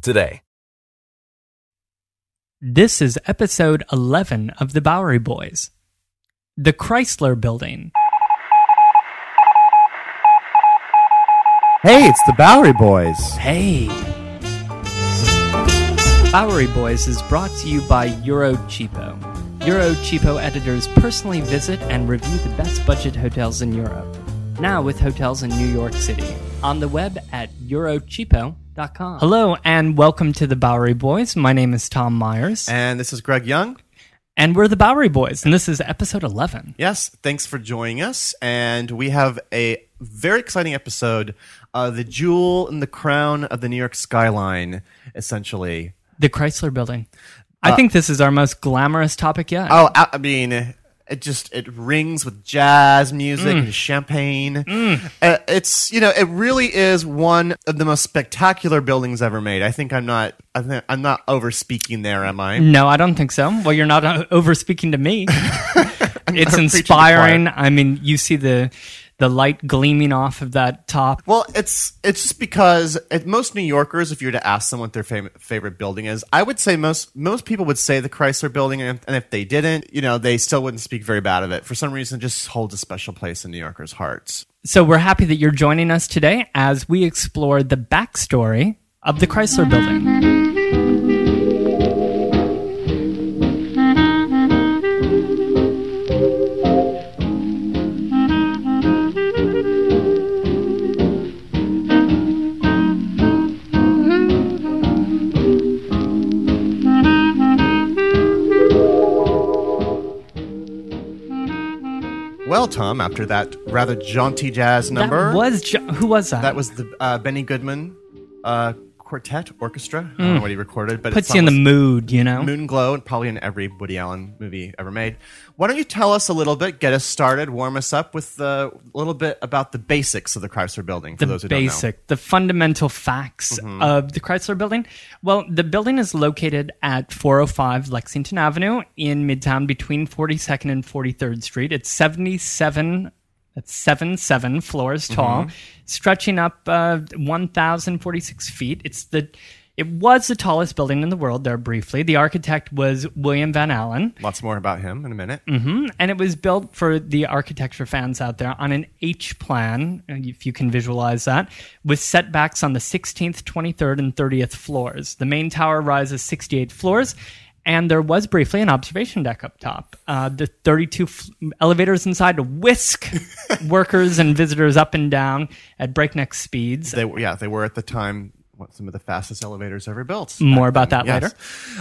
today. This is episode 11 of The Bowery Boys. The Chrysler Building. Hey, it's the Bowery Boys. Hey! Bowery Boys is brought to you by Eurocheapo. Eurocheapo editors personally visit and review the best budget hotels in Europe. Now with hotels in New York City. On the web at eurocheapo.com. Hello and welcome to the Bowery Boys. My name is Tom Myers. And this is Greg Young. And we're the Bowery Boys, and this is episode 11. Yes, thanks for joining us. And we have a very exciting episode uh, the jewel in the crown of the New York skyline, essentially. The Chrysler Building. I think this is our most glamorous topic yet. Oh, I, I mean, it just it rings with jazz music and champagne. Uh, it's you know it really is one of the most spectacular buildings ever made. I think I'm not I think I'm not over speaking there, am I? No, I don't think so. Well, you're not uh, over speaking to me. it's preaching to the inspiring. I mean, you see the the light gleaming off of that top. Well, it's it's just because it, most New Yorkers, if you were to ask them what their favorite favorite building is, I would say most most people would say the Chrysler Building, and, and if they didn't, you know, they still wouldn't speak very bad of it. For some reason, it just holds a special place in New Yorkers' hearts. So we're happy that you're joining us today as we explore the backstory of the Chrysler Building. After that rather jaunty jazz number, That was jo- who was that? that was the uh, Benny Goodman uh, quartet orchestra. I don't know what he recorded, but Hmm. puts it's you in the almost- mood, you know. Moon Glow, and probably in every Woody Allen movie ever made. Why don't you tell us a little bit, get us started, warm us up with uh, a little bit about the basics of the Chrysler Building for the those who don't know. basic, the fundamental facts Mm-hmm. of the Chrysler Building. Well, the building is located at 405 Lexington Avenue in Midtown between 42nd and 43rd Street. It's 77 that's seven seven floors tall, Mm-hmm. stretching up uh, 1,046 feet. It's the it was the tallest building in the world. There briefly, the architect was William Van Alen. Lots more about him in a minute. hmm And it was built for the architecture fans out there on an H plan, if you can visualize that, with setbacks on the 16th, 23rd, and 30th floors. The main tower rises 68 floors, and there was briefly an observation deck up top. Uh, the 32 f- elevators inside whisk workers and visitors up and down at breakneck speeds. They were, yeah, they were at the time what, some of the fastest elevators ever built. More about that Yes. later.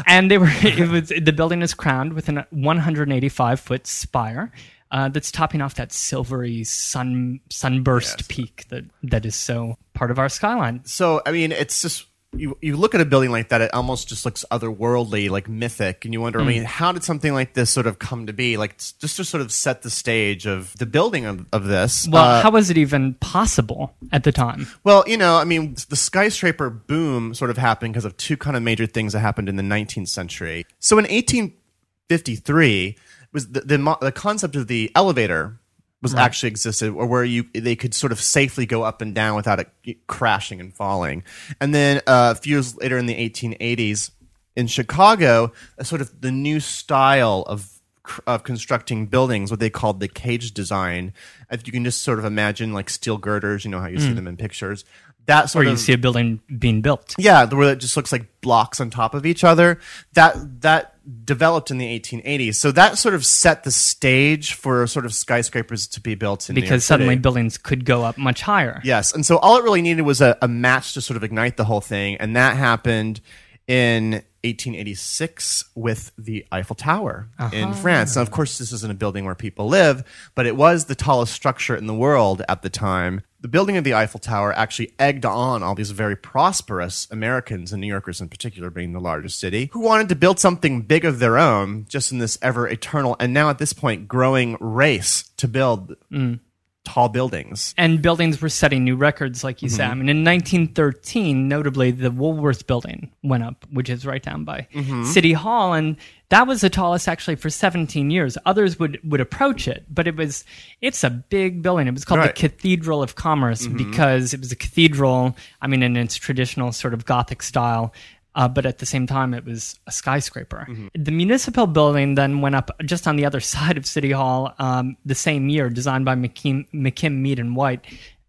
And they were it was the building is crowned with a 185 foot spire uh, that's topping off that silvery sun sunburst Yes. peak that that is so part of our skyline. So, I mean, it's just you, you look at a building like that, it almost just looks otherworldly, like mythic, and you wonder, I Mm. mean, how did something like this sort of come to be? Like, just to sort of set the stage of the building of, of this. Well, Uh, how was it even possible at the time? Well, you know, I mean, the skyscraper boom sort of happened because of two kind of major things that happened in the 19th century. So in 1853, was the the, the concept of the elevator was actually existed, or where you they could sort of safely go up and down without it crashing and falling. And then uh, a few years later, in the 1880s, in Chicago, a sort of the new style of of constructing buildings, what they called the cage design. If you can just sort of imagine like steel girders, you know how you see them in pictures. That Or you of see a building being built. yeah, the where it just looks like blocks on top of each other. That that developed in the 1880s. So that sort of set the stage for sort of skyscrapers to be built in New York Because suddenly City. buildings could go up much higher. Yes, and so all it really needed was a, a match to sort of ignite the whole thing, and that happened in 1886 with the Eiffel Tower in uh-huh. France. Now, of course, this isn't a building where people live, but it was the tallest structure in the world at the time. The building of the Eiffel Tower actually egged on all these very prosperous Americans and New Yorkers in particular, being the largest city, who wanted to build something big of their own, just in this ever eternal and now at this point growing race to build mm. Tall buildings. And buildings were setting new records, like you Mm-hmm. said. I mean, in 1913, notably, the Woolworth building went up, which is right down by Mm-hmm. City Hall. And that was the tallest actually for 17 years. Others would, would approach it, but it was, it's a big building. It was called Right. Mm-hmm. the Cathedral of Commerce because it was a cathedral, I mean, in its traditional sort of Gothic style. Uh, but at the same time, it was a skyscraper. Mm-hmm. The municipal building then went up just on the other side of City Hall um, the same year, designed by McKim, McKim Mead and White.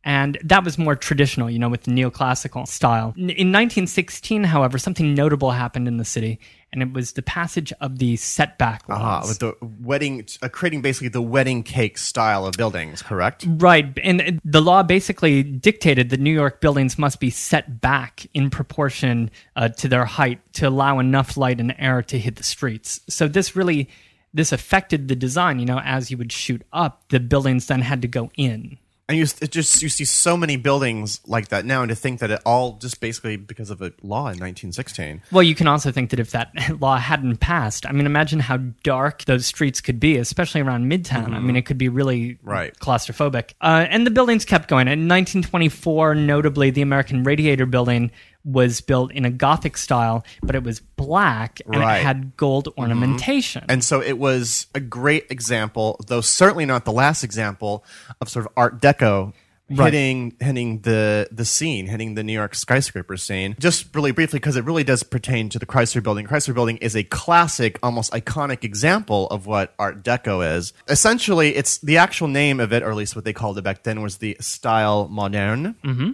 And that was more traditional, you know, with the neoclassical style. In 1916, however, something notable happened in the city, and it was the passage of the setback Ah, laws. with the wedding, uh, creating basically the wedding cake style of buildings, correct? Right. And the law basically dictated that New York buildings must be set back in proportion uh, to their height to allow enough light and air to hit the streets. So this really this affected the design, you know, as you would shoot up, the buildings then had to go in. And you it just you see so many buildings like that now, and to think that it all just basically because of a law in 1916. Well, you can also think that if that law hadn't passed, I mean, imagine how dark those streets could be, especially around Midtown. I mean, it could be really Right. claustrophobic. Uh, and the buildings kept going. In 1924, notably, the American Radiator Building was built in a Gothic style, but it was black and Right. it had gold ornamentation. And so it was a great example, though certainly not the last example of sort of Art Deco Right. hitting hitting the the scene, hitting the New York skyscraper scene. Just really briefly, because it really does pertain to the Chrysler Building. Chrysler Building is a classic, almost iconic example of what Art Deco is. Essentially, it's the actual name of it, or at least what they called it back then, was the Style Moderne. Mm-hmm.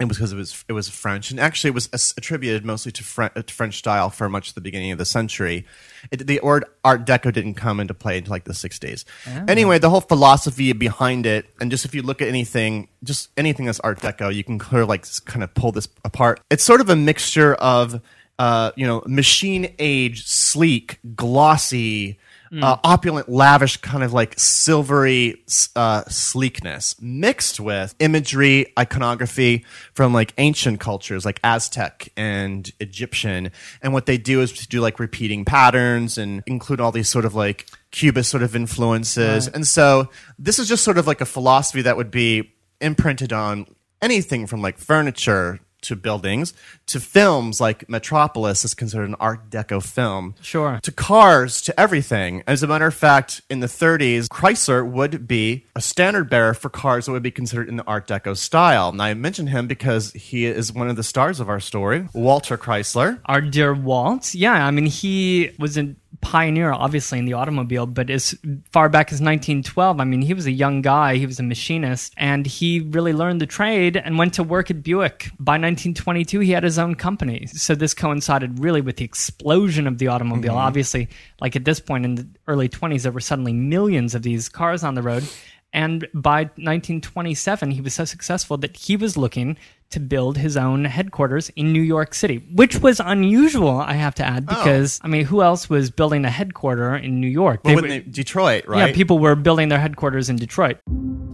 It was because it was it was French, and actually it was attributed mostly to, uh, to French style for much of the beginning of the century. It, the word Art Deco didn't come into play until like the '60s. Anyway, the whole philosophy behind it, and just if you look at anything, just anything that's Art Deco, you can clear like s- kind of pull this apart. It's sort of a mixture of uh, you know machine age, sleek, glossy uh, opulent, lavish, kind of like silvery uh, sleekness, mixed with imagery, iconography from like ancient cultures like Aztec and Egyptian. And what they do is to do like repeating patterns and include all these sort of like Cubist sort of influences. And so this is just sort of like a philosophy that would be imprinted on anything from like furniture to buildings to films like Metropolis is considered an Art Deco film. Sure. To cars, to everything. As a matter of fact, in the 30s, Chrysler would be a standard bearer for cars that would be considered in the Art Deco style. And I mention him because he is one of the stars of our story, Walter Chrysler. Our dear Walt, yeah, I mean, he was a pioneer, obviously, in the automobile, but as far back as 1912, I mean, he was a young guy, he was a machinist, and he really learned the trade and went to work at Buick. By 1922, he had his own company. So this coincided really with the explosion of the automobile. Mm-hmm. Obviously, like at this point in the early 20s, there were suddenly millions of these cars on the road. And by 1927, he was so successful that he was looking to build his own headquarters in New York City, which was unusual, I have to add, oh. because, I mean, who else was building a headquarter in New York? Well, They they, Detroit, right? Yeah, people were building their headquarters in Detroit.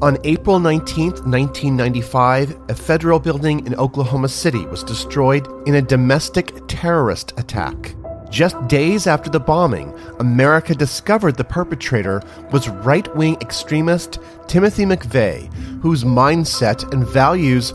On April 19th, 1995, a federal building in Oklahoma City was destroyed in a domestic terrorist attack. Just days after the bombing, America discovered the perpetrator was right wing extremist Timothy McVeigh, whose mindset and values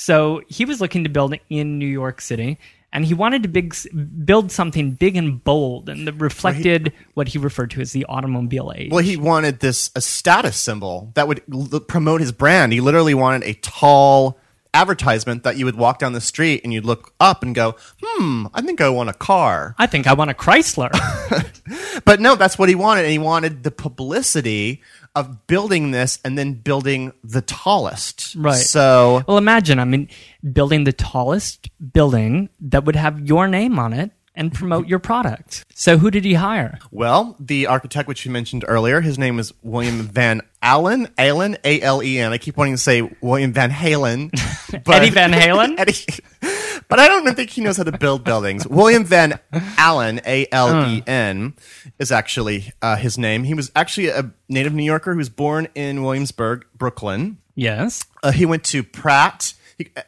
So he was looking to build in New York City, and he wanted to big, build something big and bold, and that reflected what he referred to as the automobile age. Well, he wanted this a status symbol that would l- promote his brand. He literally wanted a tall advertisement that you would walk down the street and you'd look up and go, "Hmm, I think I want a car." I think I want a Chrysler. But no, that's what he wanted. And he wanted the publicity of building this and then building the tallest. Right. So well, imagine, I mean, building the tallest building that would have your name on it and promote your product. So who did he hire? Well, the architect, which you mentioned earlier, his name is William Van Alen. Alen, A L E N. I keep wanting to say William Van Halen. but- Eddie Van Halen? Eddie- but I don't think he knows how to build buildings. William Van Alen, A L E N, is actually uh, his name. He was actually a native New Yorker who was born in Williamsburg, Brooklyn. Yes. Uh, he went to Pratt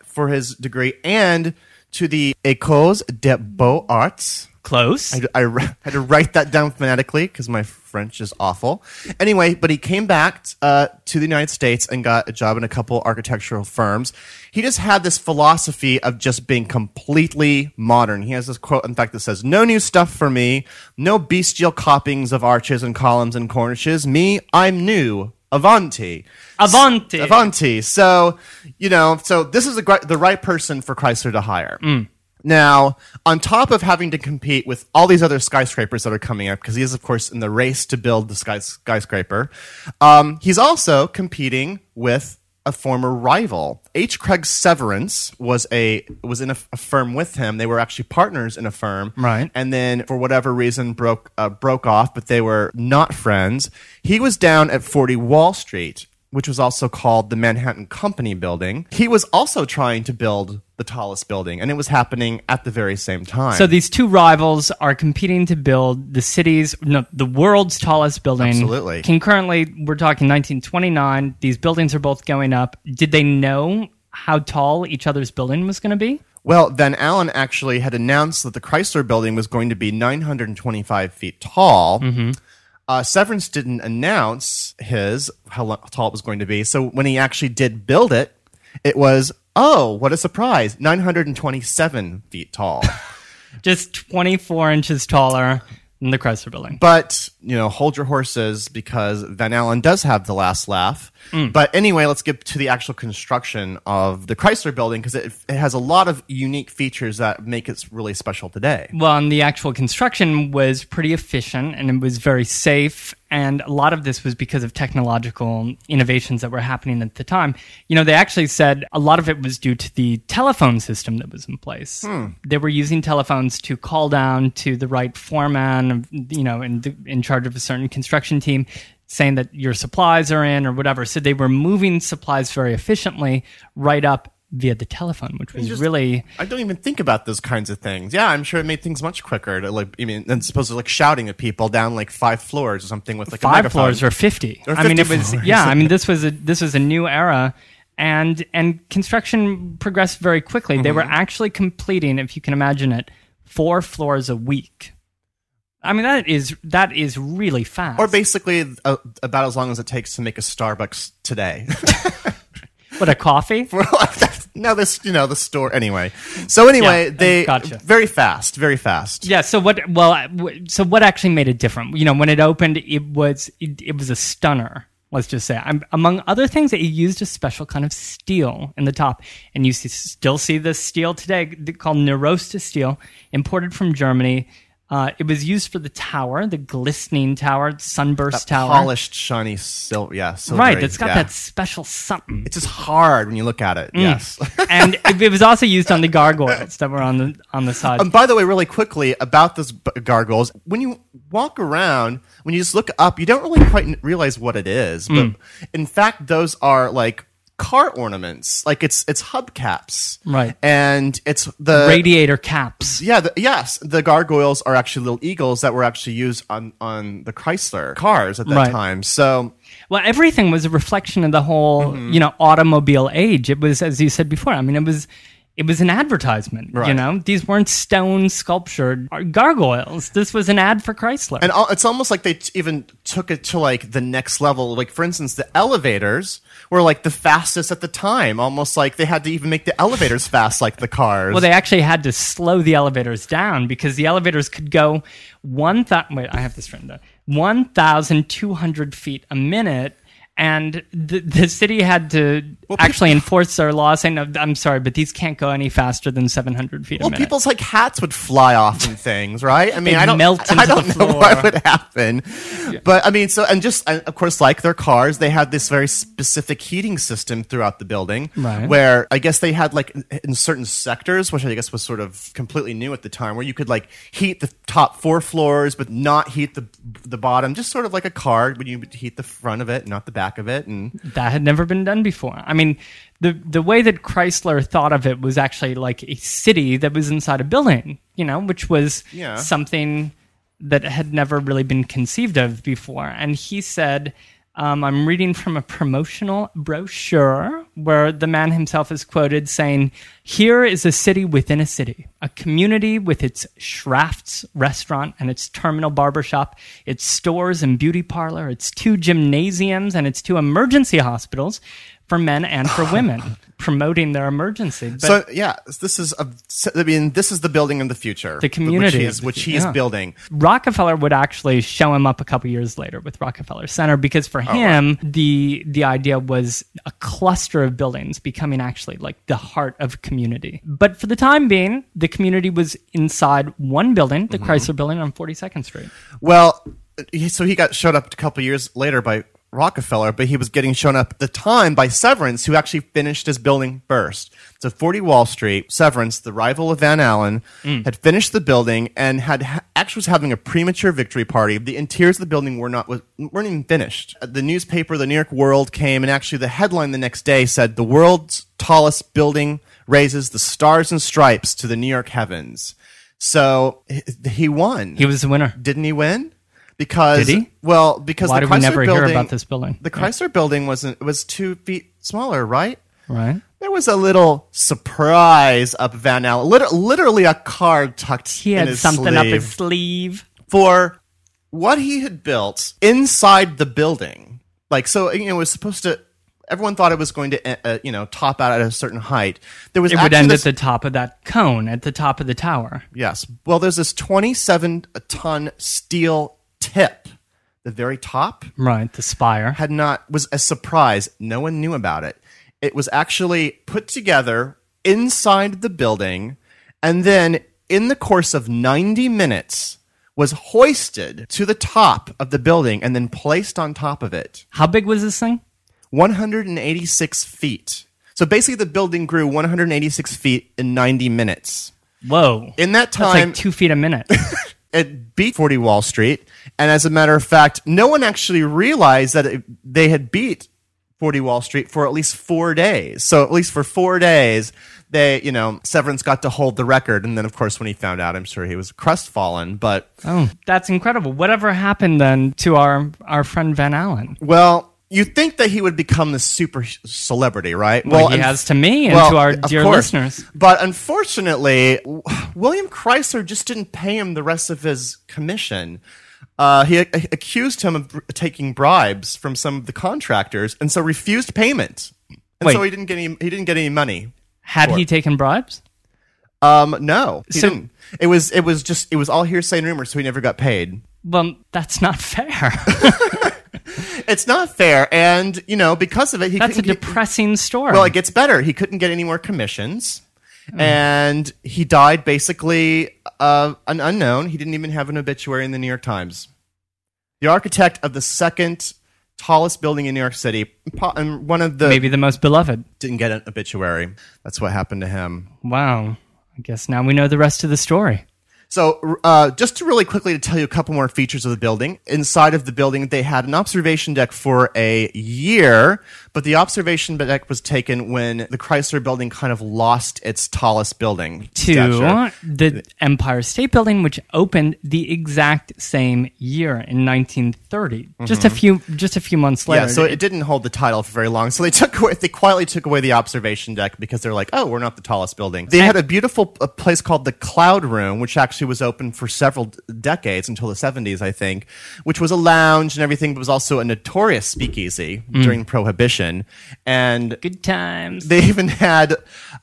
for his degree and to the Écoles des Beaux Arts. Close. I had to write that down phonetically because my French is awful. Anyway, but he came back uh, to the United States and got a job in a couple architectural firms. He just had this philosophy of just being completely modern. He has this quote, in fact, that says, No new stuff for me, no bestial copyings of arches and columns and cornices. Me, I'm new. Avanti. Avanti. Avanti. So, you know, so this is the, gri- the right person for Chrysler to hire. Now, on top of having to compete with all these other skyscrapers that are coming up, because he is, of course, in the race to build the sky- skyscraper, um, he's also competing with a former rival. H. Craig Severance was a was in a, a firm with him. They were actually partners in a firm, Right. And then, for whatever reason, broke uh, broke off. But they were not friends. He was down at Forty Wall Street, which was also called the Manhattan Company Building. He was also trying to build the tallest building, and it was happening at the very same time. So these two rivals are competing to build the city's, no, the world's tallest building. Absolutely. Concurrently, we're talking 1929. These buildings are both going up. Did they know how tall each other's building was going to be? Well, Van Alen actually had announced that the Chrysler building was going to be 925 feet tall. Mm-hmm. Uh, Severance didn't announce his how tall it was going to be. So when he actually did build it, it was oh, what a surprise, 927 feet tall. Just 24 inches taller than the Chrysler building. But, you know, hold your horses because Van Alen does have the last laugh. Mm. But anyway, let's get to the actual construction of the Chrysler building because it, it has a lot of unique features that make it really special today. Well, and the actual construction was pretty efficient and it was very safe. And a lot of this was because of technological innovations that were happening at the time. You know, they actually said a lot of it was due to the telephone system that was in place. Hmm. They were using telephones to call down to the right foreman, you know, in, in charge of a certain construction team, saying that your supplies are in or whatever. So they were moving supplies very efficiently right up via the telephone, which was just- really. I don't even think about those kinds of things. Yeah, I'm sure it made things much quicker. To like, I mean, than supposed to like shouting at people down like five floors or something with like five floors or 50. Or I mean, it was, floors. yeah, I mean, this was a, this was a new era and, and construction progressed very quickly. They were Mm-hmm. actually completing, if you can imagine it, four floors a week. I mean, that is, that is really fast. or basically uh, about as long as it takes to make a Starbucks today. what a coffee. no, this you know the store anyway. So anyway, Yeah, they gotcha. very fast, very fast. Yeah. So what? Well, uh, so what actually made it different? You know, when it opened, it was it, it was a stunner. Let's just say, I'm, among other things, that it used a special kind of steel in the top, and you see, still see this steel today called Nirosta steel, imported from Germany. Uh, it was used for the tower, the glistening tower, sunburst That tower. polished, shiny silver. Yeah, silvery, right. It's got yeah. that special something. It's just hard when you look at Mm. it. Yes. and it, it was also used on the gargoyles that were on the on the side. Um, by the way, really quickly about those gargoyles, when you walk around, when you just look up, you don't really quite realize what it is. But Mm. in fact, those are like car ornaments, like it's it's hubcaps, Right. And it's the Radiator caps. yeah, the, yes, the gargoyles are actually little eagles that were actually used on on the Chrysler cars at that Right. time. So Well, everything was a reflection of the whole, Mm-hmm. you know, automobile age. It was, as you said before. I mean, it was, it was an advertisement. Right. You know, these weren't stone sculptured gargoyles. This was an ad for Chrysler. And it's almost like they t- even took it to like the next level. Like for instance, the elevators were like the fastest at the time. Almost like they had to even make the elevators fast like the cars. well, they actually had to slow the elevators down because the elevators could go one thousand. Wait, I have this written down. One thousand two hundred feet a minute. And the, the city had to actually enforce their law, saying, no, "I'm sorry, but these can't go any faster than 700 feet a well, minute." people's like hats would fly off and things, right? I mean, I don't, melt I don't the know floor. what would happen, but I mean, so and just and of course, like their cars, they had this very specific heating system throughout the building, Right. Where I guess they had like in- in certain sectors, which I guess was sort of completely new at the time, where you could like heat the top four floors, but not heat the the bottom, just sort of like a car, but you would heat the front of it, not the back of it, and that had never been done before. I mean, the the way that Chrysler thought of it was actually like a city that was inside a building, you know, which was Yeah. something that had never really been conceived of before. And he said, um, I'm reading from a promotional brochure where the man himself is quoted saying, Here is a city within a city, a community with its Schrafft's restaurant and its terminal barbershop, its stores and beauty parlor, its two gymnasiums, and its two emergency hospitals for men and for women, promoting their emergency. But so yeah, this is a, I mean, this is the building of the future, The community which he is, which fu- he is yeah. building. Rockefeller would actually show him up a couple years later with Rockefeller Center because for Oh, him the the idea was a cluster of buildings becoming actually like the heart of community. But for the time being, the community was inside one building, the Mm-hmm. Chrysler Building on 42nd Street. Well, he, so he got showed up a couple years later by Rockefeller, but he was getting shown up at the time by Severance, who actually finished his building first. So 40 Wall Street, Severance, the rival of Van Alen, had finished the building and had ha- actually was having a premature victory party. The interiors of the building were not was, weren't even finished. Uh, The newspaper, the New York World, came and actually the headline the next day said, "The world's tallest building raises the stars and stripes to the New York heavens." So he won He was the winner. didn't he win? Because Did he? Well, because Why the did we Chrysler never hear building, about this building? The Chrysler building wasn't was two feet smaller, right? Right? There was a little surprise up Van Alen, Liter- literally a card tucked He in had his something up his sleeve sleeve. for what he had built inside the building. Like so, you know, it was supposed to. Everyone thought it was going to, uh, you know, top out at a certain height. There was It would end this- at the top of that cone, at the top of the tower. Yes. Well, there's this 27 ton steel tip. The very top Right, the spire. had not was a surprise. No one knew about it. It was actually put together inside the building and then in the course of 90 minutes was hoisted to the top of the building and then placed on top of it. How big was this thing? 186 feet. So basically the building grew 186 feet in 90 minutes. Whoa. In that That's time, like two feet a minute. it beat 40 Wall Street. And as a matter of fact, no one actually realized that it, they had beat 40 Wall Street for at least four days. So at least for four days, they, you know, Severance got to hold the record. And then, of course, when he found out, I'm sure he was crestfallen. But, Oh, that's incredible. Whatever happened then to our our friend Van Alen? well, you think that he would become the super celebrity, right? Well, he has to me and well, to our dear course. listeners. But unfortunately, William Chrysler just didn't pay him the rest of his commission. Uh, he a- accused him of taking bribes from some of the contractors, and so refused payment. And Wait. so he didn't get any. He didn't get any money. Had he taken bribes? Um, no, he So- didn't. It was it was just it was all hearsay and rumors, so he never got paid. Well, that's not fair. It's not fair, and you know because of it, he that's a couldn't get- depressing story. Well, it gets better. He couldn't get any more commissions. Hmm. And he died basically uh, an unknown. He didn't even have an obituary in the New York Times. The architect of the second tallest building in New York City, and one of the Maybe the most beloved. didn't get an obituary. That's what happened to him. Wow. I guess now we know the rest of the story. So, uh, just to really quickly to tell you a couple more features of the building. Inside of the building, they had an observation deck for a year, but the observation deck was taken when the Chrysler Building kind of lost its tallest building to stature. the Empire State Building, which opened the exact same year in 1930, just a few just a few months later. Mm-hmm. Yeah, so it didn't hold the title for very long. So they took away, they quietly took away the observation deck because they're like, oh, we're not the tallest building. They had a beautiful a place called the Cloud Room, which actually was open for several d- decades until the 70s, I think, which was a lounge and everything, but was also a notorious speakeasy during Prohibition. And good times. they even had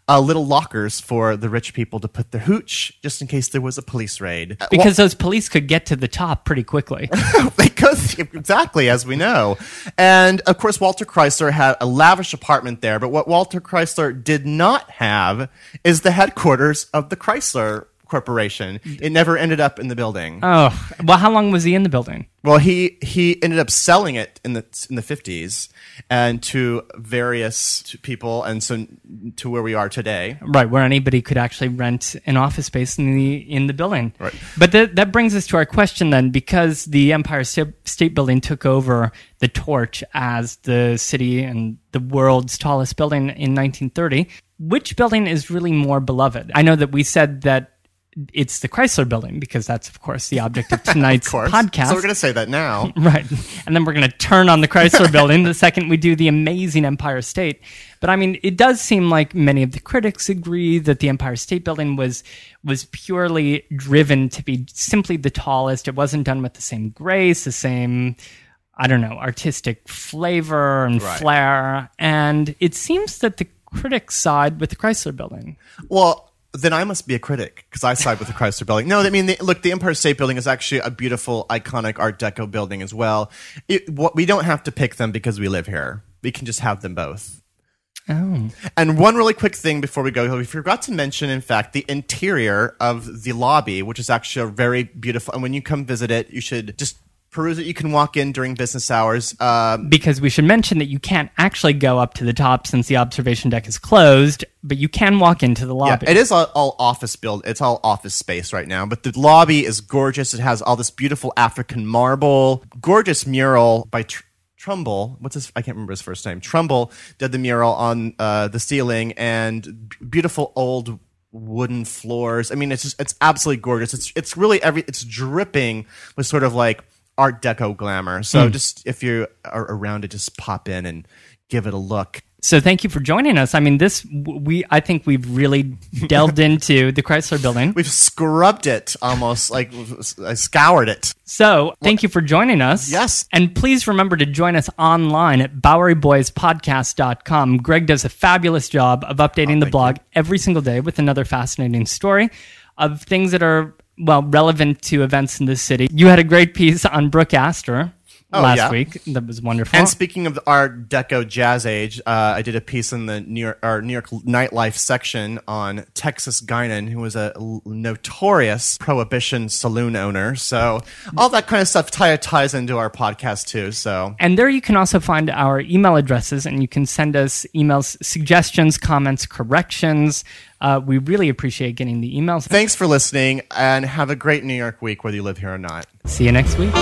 uh, little lockers for the rich people to put their hooch just in case there was a police raid. Uh, because those police could get to the top pretty quickly. they could exactly as we know and of course walter chrysler had a lavish apartment there but what walter chrysler did not have is the headquarters of the chrysler corporation it never ended up in the building oh, well, how long was he in the building? well he he ended up selling it in the in the 50s and to various people and so to where we are today Right, where anybody could actually rent an office space in the in the building. Right. But that that brings us to our question then, because the Empire State Building took over the torch as the city and the world's tallest building in 1930. Which building is really more beloved? I know that we said that it's the Chrysler Building because that's of course the object of tonight's of podcast. so we're going to say that now Right. And then we're going to turn on the Chrysler building the second we do the amazing Empire State. But I mean, it does seem like many of the critics agree that the Empire State Building was was purely driven to be simply the tallest. It wasn't done with the same grace, the same I don't know, artistic flavor and Right. flair. And it seems that the critics side with the Chrysler building. Well, then I must be a critic because I side with the Chrysler Building. No, I mean, the, look, the Empire State Building is actually a beautiful, iconic Art Deco building as well. It, what, we don't have to pick them because we live here. We can just have them both. Oh. And one really quick thing before we go, we forgot to mention, in fact, the interior of the lobby, which is actually a very beautiful. And when you come visit it, you should just peruse it. You can walk in during business hours. Um, because we should mention that you can't actually go up to the top since the observation deck is closed, but you can walk into the Yeah, lobby. it is all, all office build. It's all office space right now. But the lobby is gorgeous. It has all this beautiful African marble, gorgeous mural by Tr- Trumbull. What's his? I can't remember his first name. Trumbull did the mural on uh, the ceiling and b- beautiful old wooden floors. I mean, it's just it's absolutely gorgeous. It's it's really every it's dripping with sort of like Art Deco glamour. So hmm. just if you are around it, just pop in and give it a look. So thank you for joining us. I mean, this we I think we've really delved into the Chrysler Building. We've scrubbed it almost like I scoured it. So thank you for joining us. Yes. And please remember to join us online at BoweryBoysPodcast.com. Greg does a fabulous job of updating oh, the thank blog every single day with another fascinating story of things that are well relevant to events in the city. You had a great piece on Brooke Astor Oh, last yeah. week. That was wonderful. And speaking of the Art Deco Jazz Age, uh, I did a piece in the New York, or New York nightlife section on Texas Guinan, who was a l- notorious prohibition saloon owner. So all that kind of stuff tie- ties into our podcast too. So And there you can also find our email addresses, and you can send us emails, suggestions, comments, corrections. Uh, we really appreciate getting the emails. thanks for listening, and have a great New York week, whether you live here or not. See you next week.